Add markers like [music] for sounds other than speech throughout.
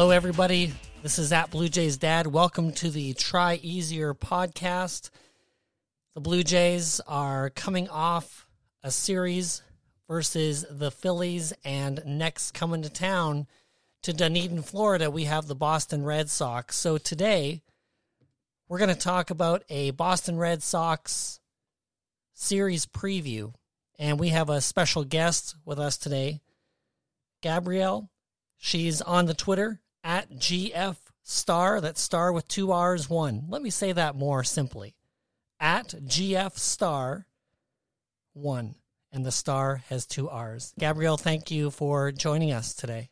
Hello, everybody. This is at Blue Jays Dad. Welcome to the Try Easier podcast. The Blue Jays are coming off a series versus the Phillies, and next coming to town to Dunedin, Florida, we have the Boston Red Sox. So today, we're going to talk about a Boston Red Sox series preview, and we have a special guest with us today, Gabrielle. She's on the Twitter at GF Starr. That's star with two R's, one. Let me say that more simply. At GF Starr, one. And the star has two R's. Gabrielle, thank you for joining us today.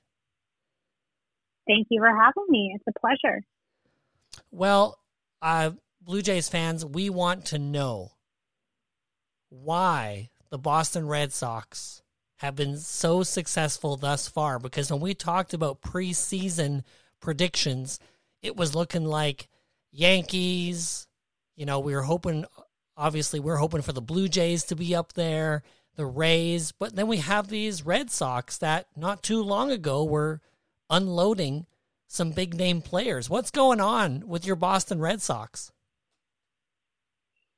Thank you for having me. It's a pleasure. Well, uh, Blue Jays fans, we want to know why the Boston Red Sox have been so successful thus far. Because when we talked about preseason predictions, it was looking like Yankees. You know, we were hoping, obviously, we are hoping for the Blue Jays to be up there, the Rays, but then we have these Red Sox that not too long ago were unloading some big name players. What's going on with your Boston Red Sox?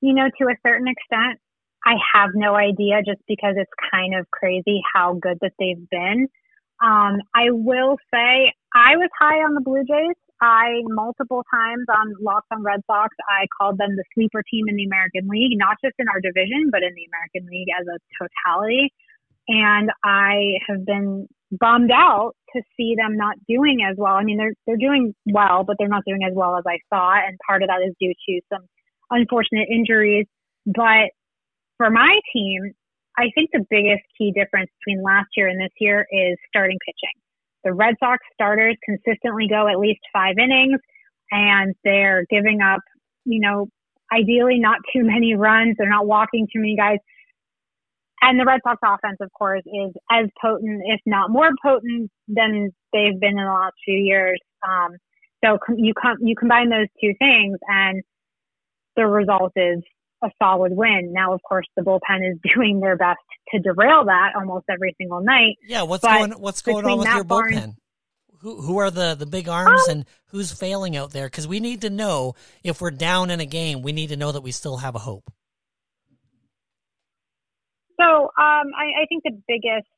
You know, to a certain extent, I have no idea just because it's kind of crazy how good that they've been. Um, I will say I was high on the Blue Jays. I multiple times on Locked on Red Sox, I called them the sleeper team in the American League, not just in our division, but in the American League as a totality. And I have been bummed out to see them not doing as well. I mean, they're they're doing well, but they're not doing as well as I thought, and part of that is due to some unfortunate injuries. But for my team, I think the biggest key difference between last year and this year is starting pitching. The Red Sox starters consistently go at least five innings, and they're giving up, you know, ideally not too many runs. They're not walking too many guys. And the Red Sox offense, of course, is as potent, if not more potent, than they've been in the last few years. Um, so com- you com- you combine those two things, and the result is a solid win. Now, of course, the bullpen is [laughs] doing their best to derail that almost every single night. Yeah, what's going What's going on with your Barnes, bullpen? Who who are the the big arms um, and who's failing out there? Because we need to know if we're down in a game, we need to know that we still have a hope. So um, I, I think the biggest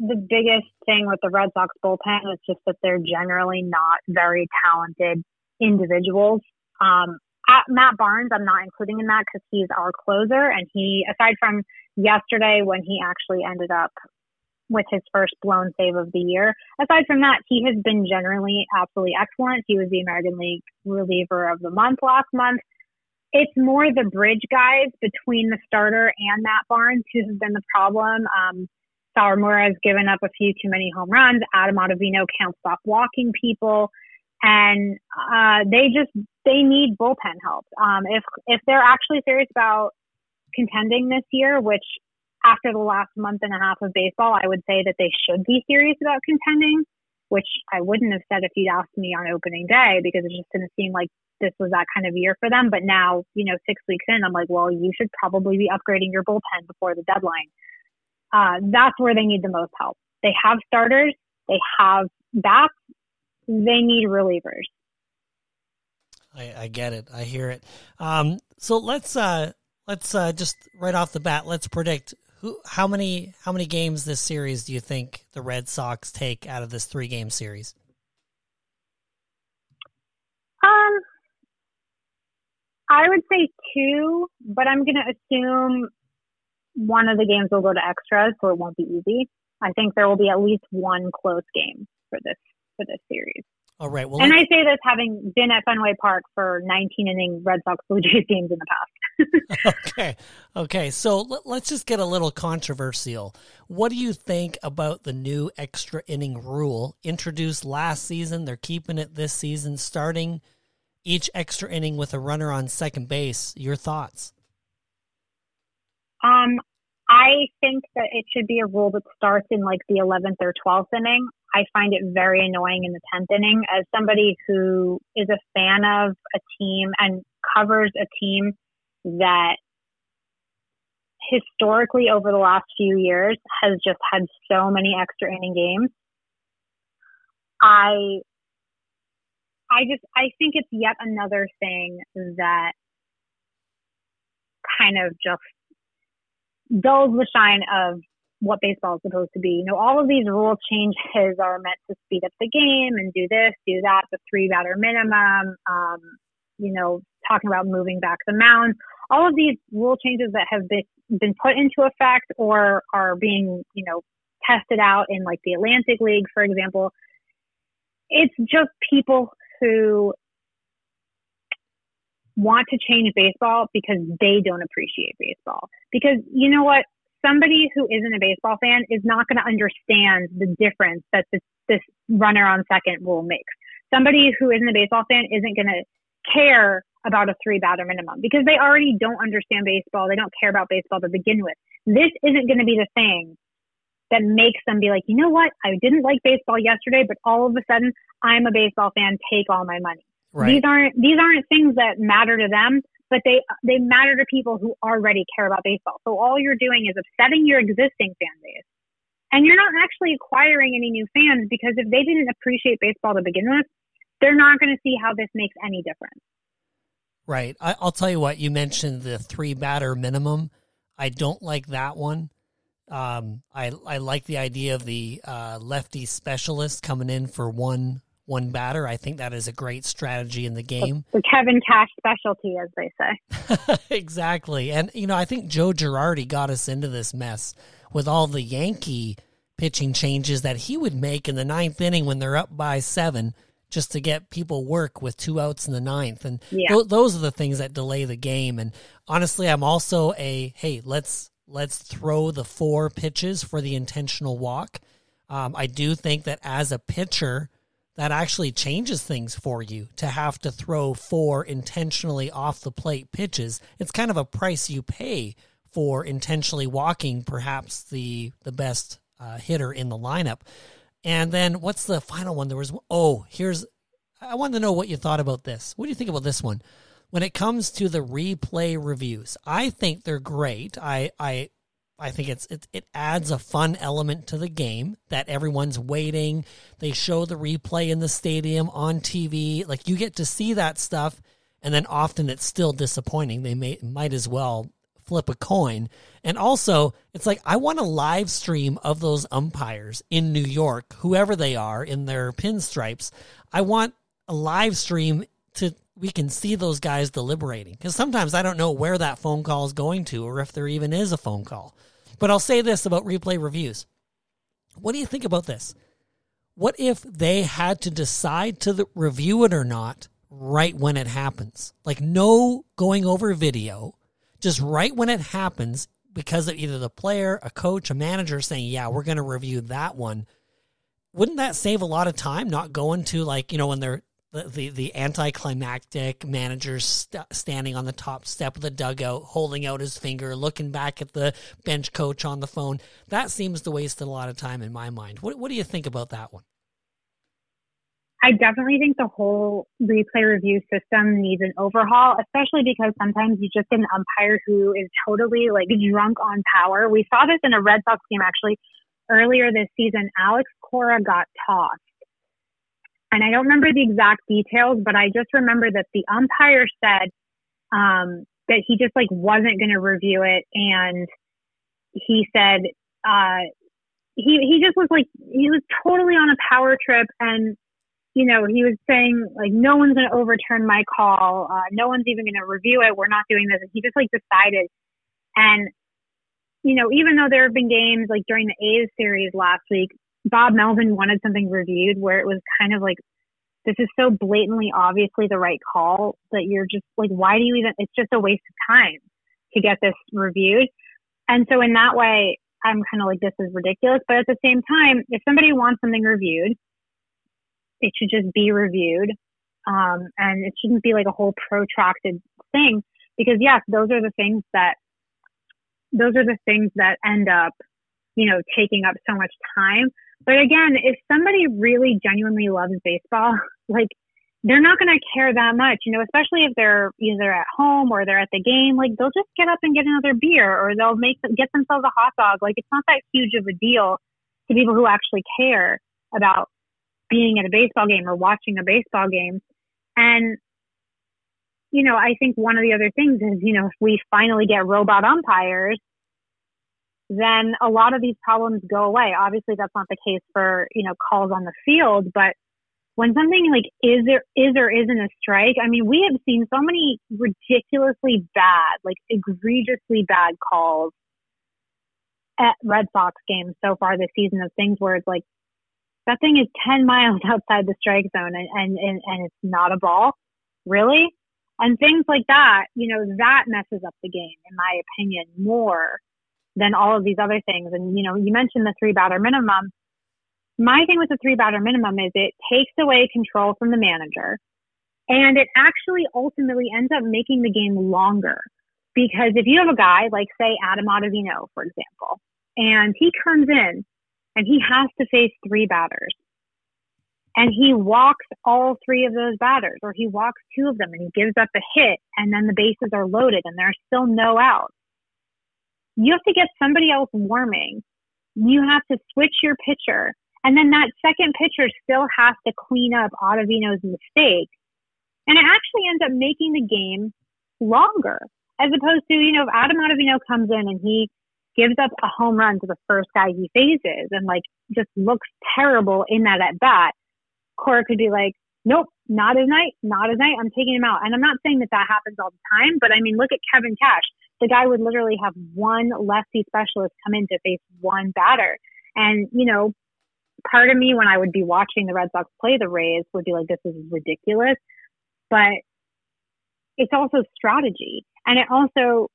the biggest thing with the Red Sox bullpen is just that they're generally not very talented individuals. Um, Matt Barnes, I'm not including in that because he's our closer, and he, aside from yesterday when he actually ended up with his first blown save of the year, aside from that, he has been generally absolutely excellent. He was the American League reliever of the month last month it's more the bridge guys between the starter and Matt Barnes who have been the problem. Um, Sawamura has given up a few too many home runs. Adam Ottavino can't stop walking people, and uh, they just they need bullpen help. Um, if if they're actually serious about contending this year, which after the last month and a half of baseball, I would say that they should be serious about contending, which I wouldn't have said if you'd asked me on opening day because it just didn't seem like this was that kind of year for them. But now, you know, six weeks in, I'm like, well, you should probably be upgrading your bullpen before the deadline. Uh, that's where they need the most help. They have starters, they have bats, they need relievers. I, I get it. I hear it. Um, so let's uh, let's uh, just right off the bat, let's predict who how many how many games this series do you think the Red Sox take out of this three game series? Um, I would say two, but I'm going to assume one of the games will go to extras, so it won't be easy. I think there will be at least one close game for this for this series. All right. Well, and I say this having been at Fenway Park for 19 inning Red Sox Blue Jays games in the past. [laughs] [laughs] okay. Okay. So let's just get a little controversial. What do you think about the new extra inning rule introduced last season? They're keeping it this season, starting each extra inning with a runner on second base. Your thoughts? Um, I think that it should be a rule that starts in like the 11th or 12th inning. I find it very annoying in the 10th inning. As somebody who is a fan of a team and covers a team that historically over the last few years has just had so many extra inning games, I I just I think it's yet another thing that kind of just dulls the shine of what baseball is supposed to be. You know, all of these rule changes are meant to speed up the game and do this, do that, the three batter minimum, um, you know, talking about moving back the mound. All of these rule changes that have been, been put into effect or are being, you know, tested out in like the Atlantic League, for example, it's just people who want to change baseball because they don't appreciate baseball. Because you know what? Somebody who isn't a baseball fan is not going to understand the difference that this, this runner on second rule makes. Somebody who isn't a baseball fan isn't going to care about a three batter minimum because they already don't understand baseball. They don't care about baseball to begin with. This isn't going to be the thing that makes them be like, you know what? I didn't like baseball yesterday, but all of a sudden I'm a baseball fan. Take all my money. Right. These aren't these aren't things that matter to them, but they they matter to people who already care about baseball. So all you're doing is upsetting your existing fan base. And you're not actually acquiring any new fans because if they didn't appreciate baseball to begin with, they're not going to see how this makes any difference. Right. I, will tell you what, you mentioned the three batter minimum. I don't like that one. Um, I I like the idea of the uh, lefty specialist coming in for one one batter. I think that is a great strategy in the game. The, Kevin Cash specialty, as they say. [laughs] exactly, and you know I think Joe Girardi got us into this mess with all the Yankee pitching changes that he would make in the ninth inning when they're up by seven just to get people work with two outs in the ninth. And yeah. th- those are the things that delay the game. And honestly, I'm also a hey, let's let's throw the four pitches for the intentional walk. Um, I do think that as a pitcher, that actually changes things for you to have to throw four intentionally off the plate pitches. It's kind of a price you pay for intentionally walking perhaps the the best uh, hitter in the lineup. And then what's the final one? There was oh, here's I wanted to know what you thought about this. What do you think about this one? When it comes to the replay reviews, I think they're great. I I I think it's it, it adds a fun element to the game that everyone's waiting. They show the replay in the stadium on TV. Like you get to see that stuff and then often it's still disappointing. They may might as well flip a coin. And also, it's like I want a live stream of those umpires in New York, whoever they are in their pinstripes. I want a live stream to we can see those guys deliberating because sometimes I don't know where that phone call is going to or if there even is a phone call. But I'll say this about replay reviews. What do you think about this? What if they had to decide to review it or not right when it happens? Like no going over video, just right when it happens because of either the player, a coach, a manager saying, "Yeah, we're going to review that one." Wouldn't that save a lot of time not going to like, you know, when they're the, the, the anticlimactic managers st- standing on the top step of the dugout, holding out his finger, looking back at the bench coach on the phone. That seems to waste a lot of time in my mind. What, what do you think about that one? I definitely think the whole replay review system needs an overhaul, especially because sometimes you just get an umpire who is totally like drunk on power. We saw this in a Red Sox game actually earlier this season. Alex Cora got tossed. And I don't remember the exact details, but I just remember that the umpire said um, that he just like wasn't going to review it. And he said, uh, he, he just was like, he was totally on a power trip and you know, he was saying like, no one's going to overturn my call. Uh, no one's even going to review it. We're not doing this. And he just like decided. And, you know, even though there have been games like during the A's series last week, Bob Melvin wanted something reviewed where it was kind of like, this is so blatantly, obviously the right call that you're just like, why do you even, it's just a waste of time to get this reviewed. And so in that way, I'm kind of like, this is ridiculous. But at the same time, if somebody wants something reviewed, it should just be reviewed. Um, and it shouldn't be like a whole protracted thing because yes, those are the things that, those are the things that end up, you know, taking up so much time. But again, if somebody really genuinely loves baseball, [laughs] like they're not going to care that much, you know, especially if they're either at home or they're at the game. Like they'll just get up and get another beer or they'll make get themselves a hot dog. Like it's not that huge of a deal to people who actually care about being at a baseball game or watching a baseball game. And, you know, I think one of the other things is, you know, if we finally get robot umpires, then a lot of these problems go away. Obviously, that's not the case for, you know, calls on the field, but when something like is there is or isn't a strike, I mean, we have seen so many ridiculously bad, like egregiously bad calls at Red Sox games so far this season of things where it's like that thing is 10 [laughs] miles outside the strike zone and, and, and, and it's not a ball. Really? And things like that, you know, that messes up the game, in my opinion, more than all of these other things. And, you know, you mentioned the three batter minimum. My thing with the three batter minimum is it takes away control from the manager and it actually ultimately ends up making the game longer. Because if you have a guy like, say, Adam Ottavino, for example, and he comes in and he has to face three batters. And he walks all three of those batters, or he walks two of them and he gives up a hit, and then the bases are loaded and there's still no outs. You have to get somebody else warming. You have to switch your pitcher. And then that second pitcher still has to clean up Ottavino's mistake. And it actually ends up making the game longer as opposed to, you know, if Adam Ottavino comes in and he gives up a home run to the first guy he faces and like just looks terrible in that at bat, Cora could be like, nope, not his night, not his night. I'm taking him out. And I'm not saying that that happens all the time, but I mean, look at Kevin Cash. The guy would literally have one lefty specialist come in to face one batter. And, you know, part of me when I would be watching the Red Sox play the Rays would be like, this is ridiculous. But it's also strategy. And it also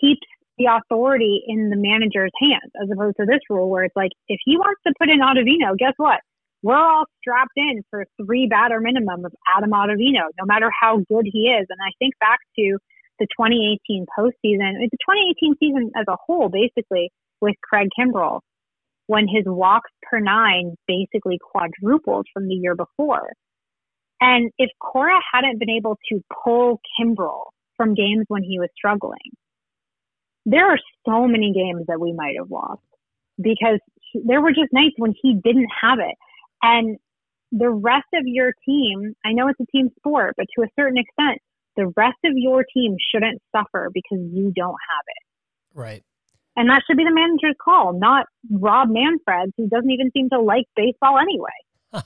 keeps the authority in the manager's hands as opposed to this rule where it's like, if he wants to put in Ottavino, guess what? We're all strapped in for three batter minimum of Adam Ottavino, no matter how good he is. And I think back to the 2018 postseason, the 2018 season as a whole, basically with Craig Kimbrel, when his walks per nine basically quadrupled from the year before. And if Cora hadn't been able to pull Kimbrel from games when he was struggling, there are so many games that we might have lost because he, there were just nights when he didn't have it. And the rest of your team, I know it's a team sport, but to a certain extent, the rest of your team shouldn't suffer because you don't have it. Right. And that should be the manager's call, not Rob Manfred's, who doesn't even seem to like baseball anyway. [laughs]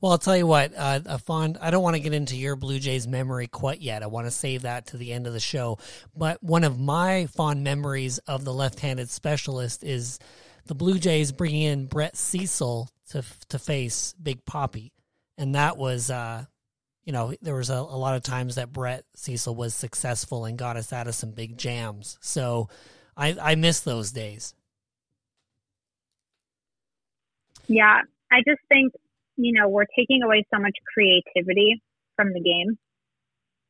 well, I'll tell you what, uh, a fond. I don't want to get into your Blue Jays memory quite yet. I want to save that to the end of the show. But one of my fond memories of the left-handed specialist is the Blue Jays bringing in Brett Cecil to to face Big Poppy, and that was, uh, you know, there was a, a lot of times that Brett Cecil was successful and got us out of some big jams. So, I I miss those days. Yeah, I just think, you know, we're taking away so much creativity from the game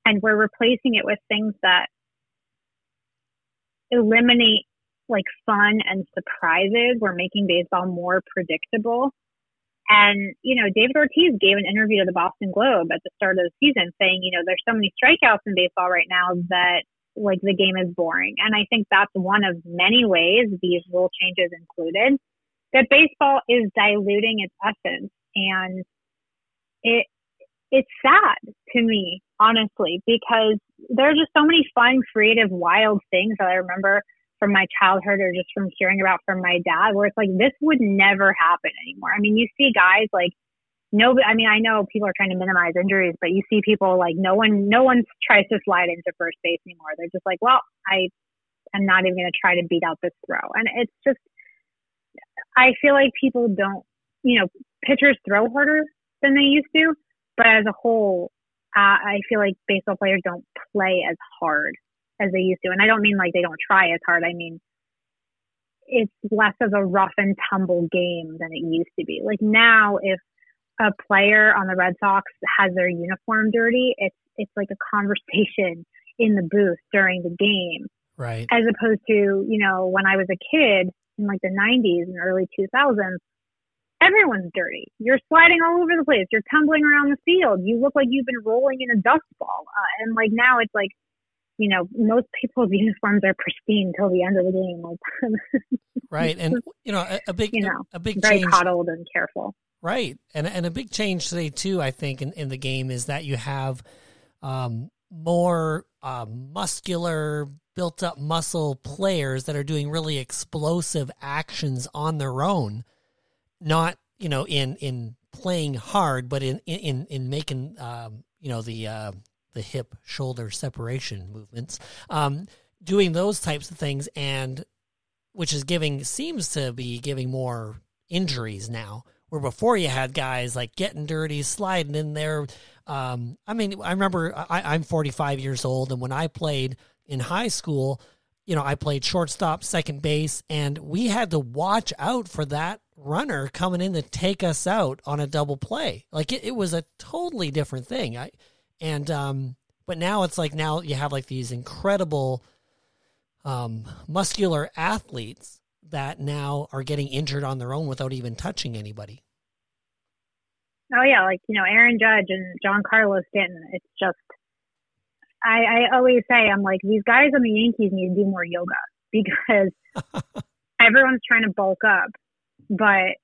and we're replacing it with things that eliminate like fun and surprises. We're making baseball more predictable. And, you know, David Ortiz gave an interview to the Boston Globe at the start of the season saying, you know, there's so many strikeouts in baseball right now that like the game is boring. And I think that's one of many ways these rule changes included that baseball is diluting its essence and it it's sad to me honestly because there are just so many fun creative wild things that i remember from my childhood or just from hearing about from my dad where it's like this would never happen anymore. I mean you see guys like no i mean i know people are trying to minimize injuries but you see people like no one no one tries to slide into first base anymore. They're just like well i am not even going to try to beat out this throw. And it's just I feel like people don't, you know, pitchers throw harder than they used to, but as a whole, uh, I feel like baseball players don't play as hard as they used to. And I don't mean like they don't try as hard. I mean, it's less of a rough and tumble game than it used to be. Like now, if a player on the Red Sox has their uniform dirty, it's it's like a conversation in the booth during the game. Right. As opposed to, you know, when I was a kid, in like the 90s and early 2000s, everyone's dirty. You're sliding all over the place. You're tumbling around the field. You look like you've been rolling in a dust ball. Uh, and like now it's like, you know, most people's [laughs] uniforms are pristine till the end of the game. [laughs] right. And, you know, a, a big, you know, a big very change. coddled and careful. Right, and and a big change today too, I think, in, in the game is that you have um, more uh, muscular, built up muscle players that are doing really explosive actions on their own, not you know in in playing hard, but in in in making um, you know the uh, the hip shoulder separation movements, um, doing those types of things, and which is giving seems to be giving more injuries now. Where before you had guys like getting dirty, sliding in there. Um, I mean, I remember I, I'm 45 years old, and when I played in high school, you know, I played shortstop, second base, and we had to watch out for that runner coming in to take us out on a double play. Like it, it was a totally different thing. I and um, but now it's like now you have like these incredible um, muscular athletes that now are getting injured on their own without even touching anybody. Oh yeah, like you know Aaron Judge and Giancarlo Stanton. It's just I, I always say I'm like these guys on the Yankees need to do more yoga because [laughs] everyone's trying to bulk up, but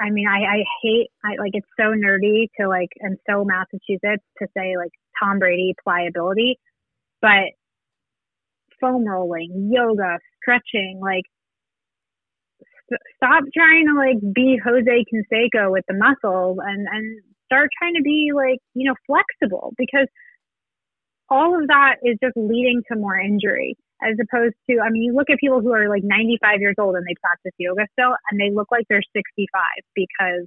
I mean I, I hate I like it's so nerdy to like and so Massachusetts to say like Tom Brady pliability, but foam rolling, yoga, stretching, like stop trying to like be Jose Canseco with the muscles and and start trying to be like you know flexible because all of that is just leading to more injury as opposed to I mean you look at people who are like 95 years old and they practice yoga still and they look like they're 65 because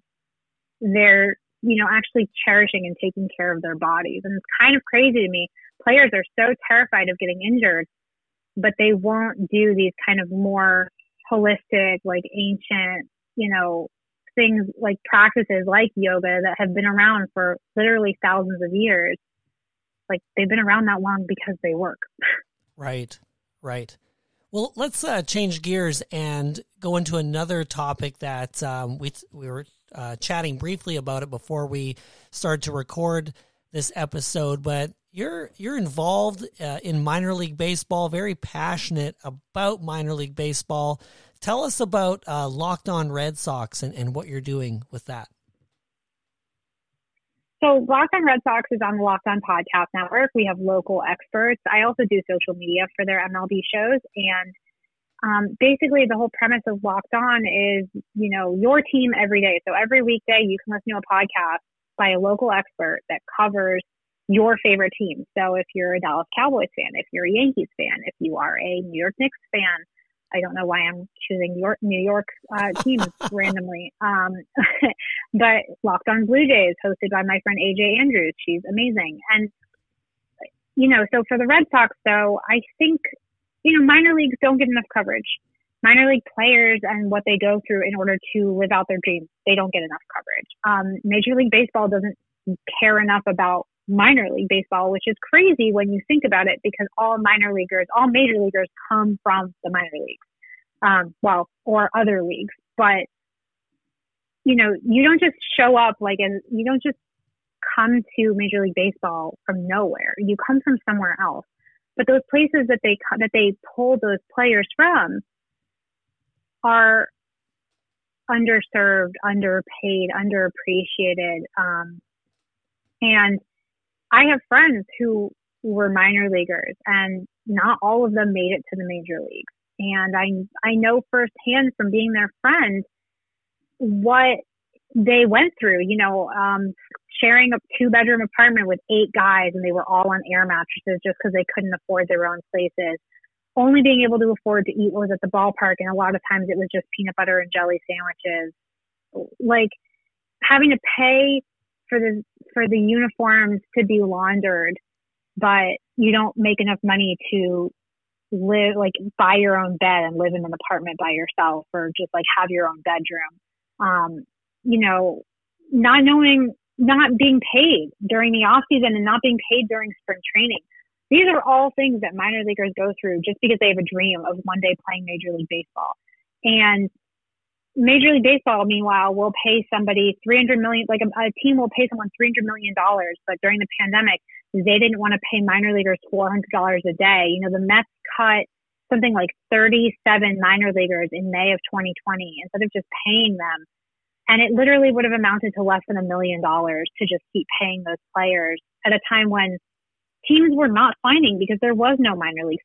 they're you know actually cherishing and taking care of their bodies and it's kind of crazy to me players are so terrified of getting injured but they won't do these kind of more holistic, like ancient, you know, things like practices like yoga that have been around for literally thousands of years. Like they've been around that long because they work. [laughs] Right, right. Well, let's uh, change gears and go into another topic that um, we we were uh, chatting briefly about it before we started to record this episode. But you're you're involved uh, in minor league baseball, very passionate about minor league baseball. Tell us about uh, Locked On Red Sox and, and what you're doing with that. So, Locked On Red Sox is on the Locked On Podcast Network. We have local experts. I also do social media for their MLB shows. And um, basically, the whole premise of Locked On is, you know, your team every day. So, every weekday, you can listen to a podcast by a local expert that covers your favorite team. So if you're a Dallas Cowboys fan, if you're a Yankees fan, if you are a New York Knicks fan, I don't know why I'm choosing New York, New York uh, teams [laughs] randomly. Um, [laughs] but Locked On Blue Jays, hosted by my friend AJ Andrews. She's amazing. And, you know, so for the Red Sox, though, I think, you know, minor leagues don't get enough coverage. Minor league players and what they go through in order to live out their dreams, they don't get enough coverage. Um, Major League Baseball doesn't care enough about minor league baseball, which is crazy when you think about it because all minor leaguers, all major leaguers come from the minor leagues. Um, well, or other leagues, but you know, you don't just show up like, and you don't just come to Major League Baseball from nowhere. You come from somewhere else. But those places that they that they pull those players from are underserved, underpaid, underappreciated, um, and I have friends who were minor leaguers and not all of them made it to the major leagues. And I, I know firsthand from being their friend what they went through, you know, um, sharing a two bedroom apartment with eight guys and they were all on air mattresses just because they couldn't afford their own places. Only being able to afford to eat was at the ballpark. And a lot of times it was just peanut butter and jelly sandwiches. Like having to pay for the for the uniforms to be laundered, but you don't make enough money to live like buy your own bed and live in an apartment by yourself or just like have your own bedroom. Um, you know, not knowing not being paid during the off season and not being paid during spring training. These are all things that minor leaguers go through just because they have a dream of one day playing Major League Baseball. And Major League Baseball, meanwhile, will pay somebody 300 million, like a, a team will pay someone 300 million dollars, but during the pandemic, they didn't want to pay minor leaguers 400 dollars a day. You know, the Mets cut something like 37 minor leaguers in May of 2020 instead of just paying them And it literally would have amounted to less than a million dollars to just keep paying those players at a time when teams were not signing because there was no minor league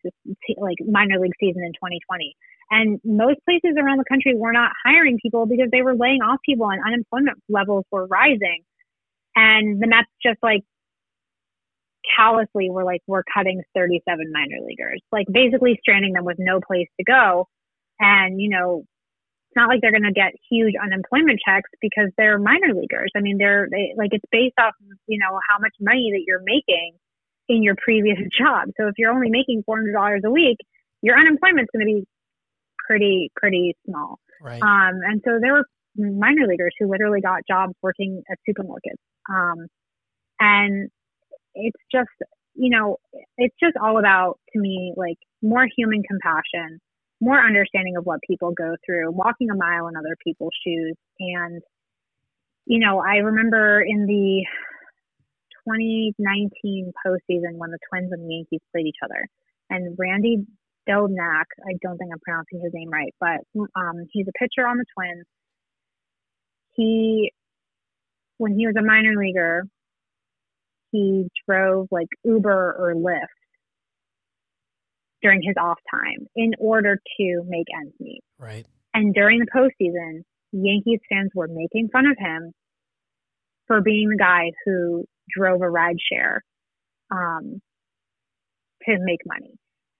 like minor league season in 2020. And most places around the country were not hiring people because they were laying off people and unemployment levels were rising. And the Mets just like callously were like, we're cutting 37 minor leaguers, like basically stranding them with no place to go. And, you know, it's not like they're going to get huge unemployment checks because they're minor leaguers. I mean, they're they, like, it's based off, you know, how much money that you're making in your previous [laughs] job. So if you're only making $400 a week, your unemployment's going to be pretty, pretty small. Right. Um, and so there were minor leaguers who literally got jobs working at supermarkets. Um, and it's just, you know, it's just all about, to me, like more human compassion, more understanding of what people go through, walking a mile in other people's shoes. And, you know, I remember in the 2019 postseason when the Twins and the Yankees played each other, and Randy Dobnak, I don't think I'm pronouncing his name right, but um, he's a pitcher on the Twins. He, when he was a minor leaguer, he drove like Uber or Lyft during his off time in order to make ends meet. Right. And during the postseason, Yankees fans were making fun of him for being the guy who drove a ride share um, to make money.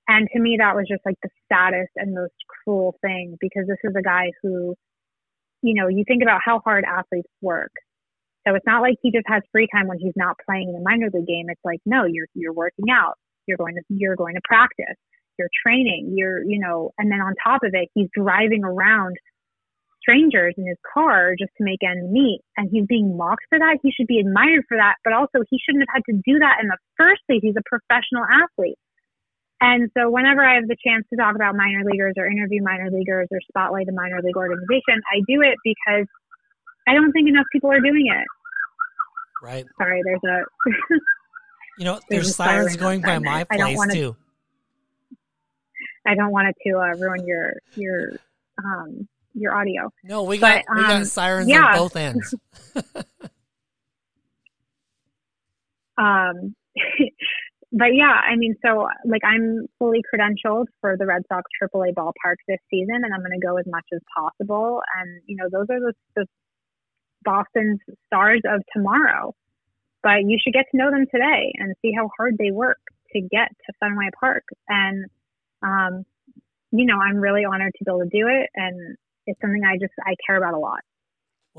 And to me, that was just like the saddest and most cruel thing because this is a guy who, you know, you think about how hard athletes work. So it's not like he just has free time when he's not playing in a minor league game. It's like, no, you're, you're working out. You're going to, you're going to practice. You're training. You're, you know, and then on top of it, he's driving around strangers in his car just to make ends meet. And he's being mocked for that. He should be admired for that. But also, he shouldn't have had to do that in the first place. He's a professional athlete. And so, whenever I have the chance to talk about minor leaguers or interview minor leaguers or spotlight a minor league organization, I do it because I don't think enough people are doing it. Right. Sorry, there's a. [laughs] you know, there's, there's sirens going by my place wanna, too. I don't want it to uh, ruin your your um, your audio. No, we got but, um, we got um, sirens yeah. on both ends. [laughs] [laughs] um, but yeah, I mean, so like I'm fully credentialed for the Red Sox AAA ballpark this season, and I'm going to go as much as possible. And you know, those are the, the Boston's stars of tomorrow. But you should get to know them today and see how hard they work to get to Fenway Park. And um, you know, I'm really honored to be able to do it, and it's something I just I care about a lot.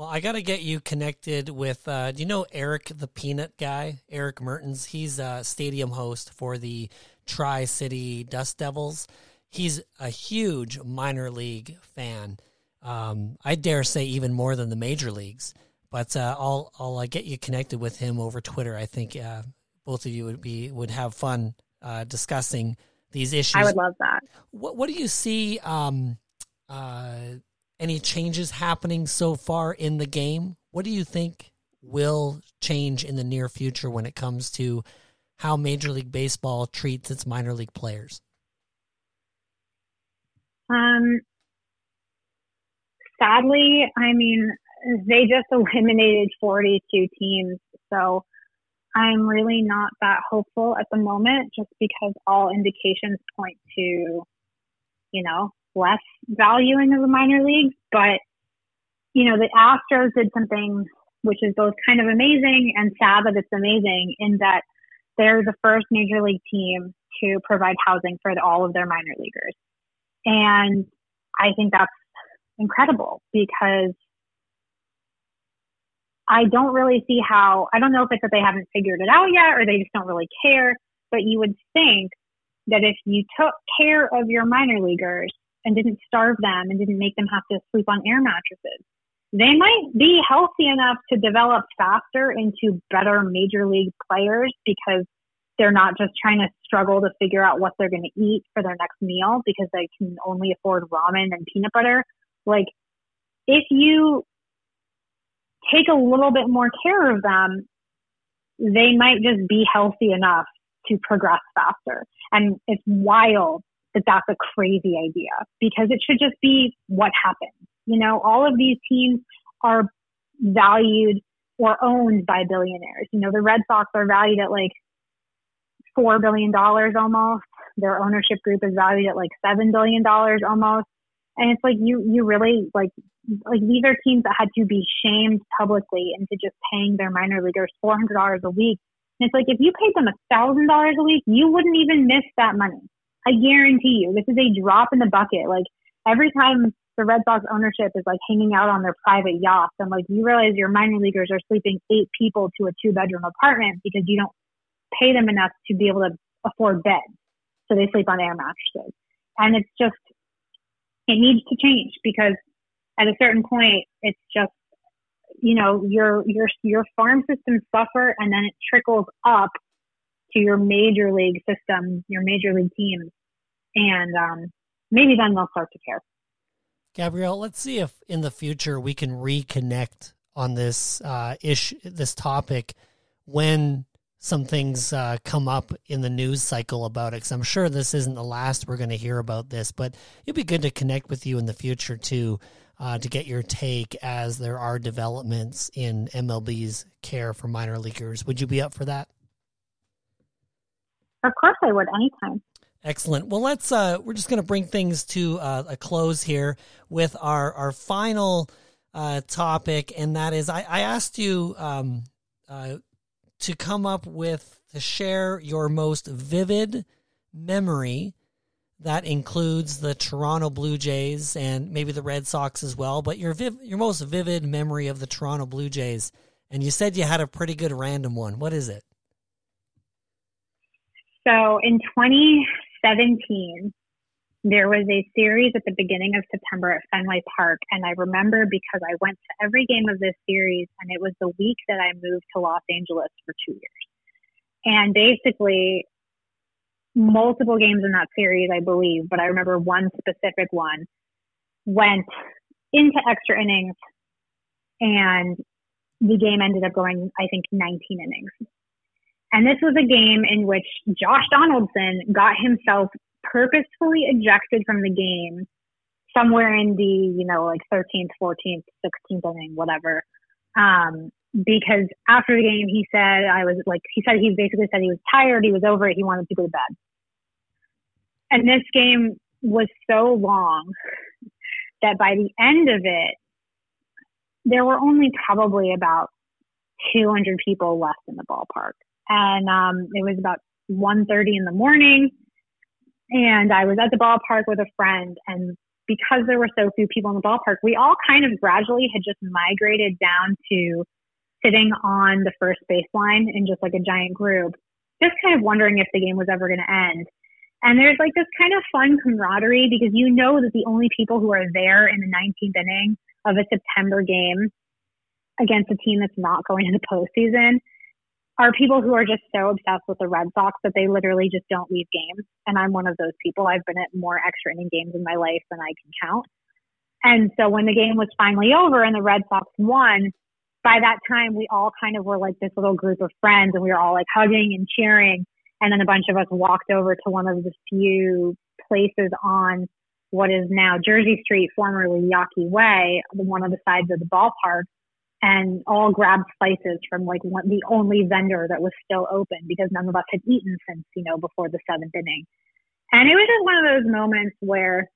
Well, I got to get you connected with. Uh, do you know Eric the Peanut guy? Eric Mertens. He's a stadium host for the Tri City Dust Devils. He's a huge minor league fan. Um, I dare say even more than the major leagues. But uh, I'll I'll uh, get you connected with him over Twitter. I think uh, both of you would be would have fun uh, discussing these issues. I would love that. What What do you see? Um, uh, any changes happening so far in the game? What do you think will change in the near future when it comes to how Major League Baseball treats its minor league players? Um, sadly, I mean, they just eliminated 42 teams. So I'm really not that hopeful at the moment just because all indications point to, you know, less valuing of the minor leagues. But, you know, the Astros did something which is both kind of amazing and sad that it's amazing in that they're the first major league team to provide housing for all of their minor leaguers. And I think that's incredible because I don't really see how, I don't know if it's that they haven't figured it out yet or they just don't really care, but you would think that if you took care of your minor leaguers and didn't starve them and didn't make them have to sleep on air mattresses. They might be healthy enough to develop faster into better major league players because they're not just trying to struggle to figure out what they're going to eat for their next meal because they can only afford ramen and peanut butter. Like, if you take a little bit more care of them, they might just be healthy enough to progress faster. And it's wild that that's a crazy idea because it should just be what happens. You know, all of these teams are valued or owned by billionaires. You know, the Red Sox are valued at like four billion dollars almost. Their ownership group is valued at like seven billion dollars almost. And it's like you you really like like these are teams that had to be shamed publicly into just paying their minor leaguers four hundred dollars a week. And it's like if you paid them a thousand dollars a week, you wouldn't even miss that money. I guarantee you, this is a drop in the bucket. Like every time the Red Sox ownership is like hanging out on their private yachts, and like you realize your minor leaguers are sleeping eight people to a two bedroom apartment because you don't pay them enough to be able to afford beds. So they sleep on air mattresses. And it's just, it needs to change because at a certain point, it's just, you know, your, your, your farm systems suffer and then it trickles up to your major league system, your major league teams. And, um, maybe then they'll start to care. Gabrielle, let's see if in the future we can reconnect on this uh, issue, this topic, when some things uh, come up in the news cycle about it. Because I'm sure this isn't the last we're going to hear about this, but it'd be good to connect with you in the future too, uh, to get your take as there are developments in MLB's care for minor leaguers. Would you be up for that? Of course, I would anytime. Excellent. Well, let's. Uh, we're just going to bring things to uh, a close here with our our final uh, topic, and that is I, I asked you um, uh, to come up with to share your most vivid memory that includes the Toronto Blue Jays and maybe the Red Sox as well, but your viv- your most vivid memory of the Toronto Blue Jays. And you said you had a pretty good random one. What is it? So in 2017, there was a series at the beginning of September at Fenway Park. And I remember because I went to every game of this series, and it was the week that I moved to Los Angeles for two years. And basically, multiple games in that series, I believe, but I remember one specific one went into extra innings, and the game ended up going, I think, 19 innings. And this was a game in which Josh Donaldson got himself purposefully ejected from the game somewhere in the, you know, like 13th, 14th, 16th inning, whatever. Um, because after the game, he said, I was like, he said, he basically said he was tired, he was over it, he wanted to go to bed. And this game was so long that by the end of it, there were only probably about 200 people left in the ballpark. And um, it was about 1.30 in the morning and I was at the ballpark with a friend and because there were so few people in the ballpark, we all kind of gradually had just migrated down to sitting on the first baseline in just like a giant group, just kind of wondering if the game was ever going to end. And there's like this kind of fun camaraderie because you know that the only people who are there in the 19th inning of a September game against a team that's not going to the postseason are people who are just so obsessed with the Red Sox that they literally just don't leave games. And I'm one of those people. I've been at more extra inning games in my life than I can count. And so when the game was finally over and the Red Sox won, by that time we all kind of were like this little group of friends and we were all like hugging and cheering. And then a bunch of us walked over to one of the few places on what is now Jersey Street, formerly Yawkey Way, one of the sides of the ballpark and all grabbed slices from like one, the only vendor that was still open because none of us had eaten since, you know, before the seventh inning. And it was just one of those moments where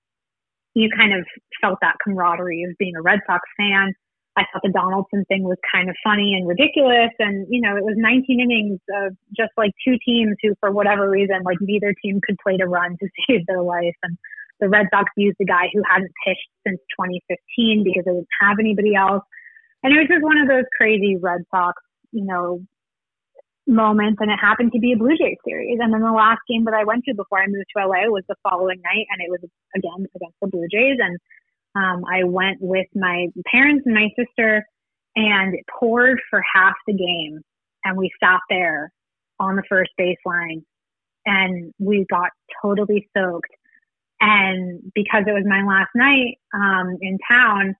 you kind of felt that camaraderie of being a Red Sox fan. I thought the Donaldson thing was kind of funny and ridiculous. And, you know, it was 19 innings of just like two teams who, for whatever reason, like neither team could play to run to [laughs] save their life. And the Red Sox used a guy who hadn't pitched since 2015 because they didn't have anybody else. And it was just one of those crazy Red Sox, you know, moments. And it happened to be a Blue Jays series. And then the last game that I went to before I moved to LA was the following night. And it was again against the Blue Jays. And um, I went with my parents and my sister and it poured for half the game. And we sat there on the first baseline and we got totally soaked. And because it was my last night um, in town,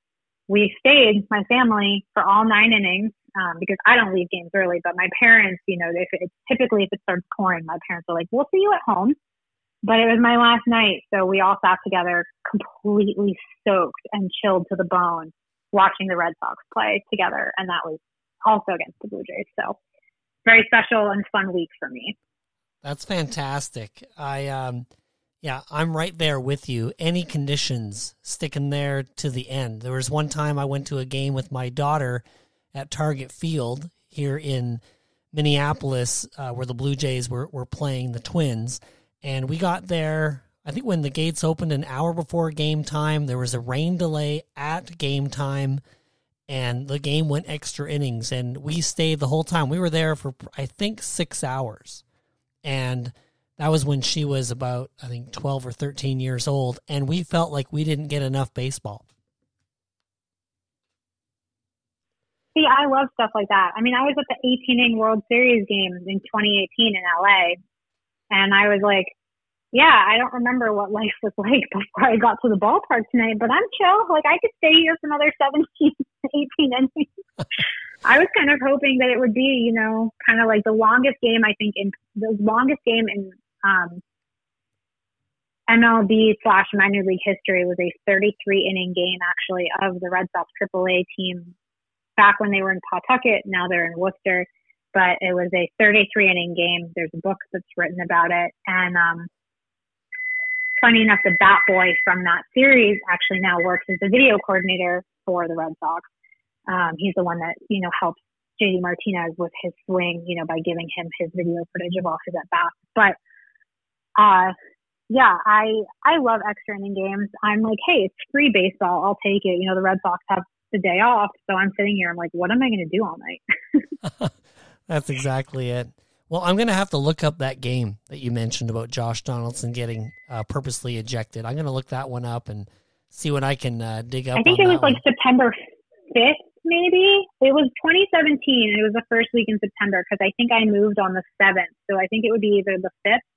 we stayed, my family, for all nine innings um, because I don't leave games early. But my parents, you know, if it's typically if it starts pouring, my parents are like, "We'll see you at home." But it was my last night, so we all sat together, completely soaked and chilled to the bone, watching the Red Sox play together, and that was also against the Blue Jays. So very special and fun week for me. That's fantastic. I um yeah, I'm right there with you. Any conditions sticking there to the end. There was one time I went to a game with my daughter at Target Field here in Minneapolis, uh, where the Blue Jays were, were playing the Twins. And we got there, I think when the gates opened an hour before game time, there was a rain delay at game time, and the game went extra innings. And we stayed the whole time. We were there for, I think, six hours. And that was when she was about, I think, 12 or 13 years old. And we felt like we didn't get enough baseball. See, I love stuff like that. I mean, I was at the 18 inning World Series games in 2018 in LA, and I was like, yeah, I don't remember what life was like [laughs] before I got to the ballpark tonight, but I'm chill. Like, I could stay here for another 17, [laughs] 18 innings. [laughs] I was kind of hoping that it would be, you know, kind of like the longest game, I think, in the longest game in um, MLB slash minor league history was a 33 inning game actually of the Red Sox AAA team back when they were in Pawtucket. Now they're in Worcester, but it was a 33 inning game. There's a book that's written about it. And, um, funny enough, the bat boy from that series actually now works as the video coordinator for the Red Sox. Um, he's the one that, you know, helps JD Martinez with his swing, you know, by giving him his video footage of all his at bats. But uh, yeah, I I love extra inning games. I'm like, hey, it's free baseball. I'll take it. You know, the Red Sox have the day off, so I'm sitting here. I'm like, what am I going to do all night? [laughs] [laughs] That's exactly it. Well, I'm going to have to look up that game that you mentioned about Josh Donaldson getting uh, purposely ejected. I'm going to look that one up and see what I can uh, dig up. I think it was one. like September 5th, maybe. It was 2017, and it was the first week in September because I think I moved on the 7th. So I think it would be either the 5th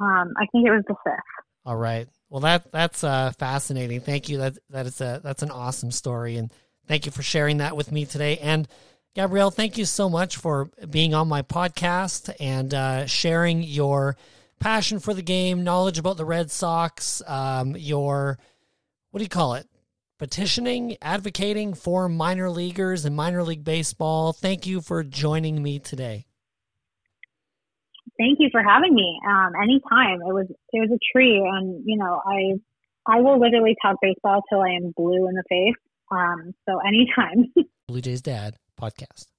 um, I think it was the fifth. All right. Well, that that's uh, fascinating. Thank you. That that is a that's an awesome story, and thank you for sharing that with me today. And Gabrielle, thank you so much for being on my podcast and uh, sharing your passion for the game, knowledge about the Red Sox, um, your what do you call it? Petitioning, advocating for minor leaguers and minor league baseball. Thank you for joining me today thank you for having me. Um, anytime. It was it was a treat, and you know, I I will literally talk baseball till I am blue in the face. Um, so anytime. [laughs] Blue Jays Dad podcast.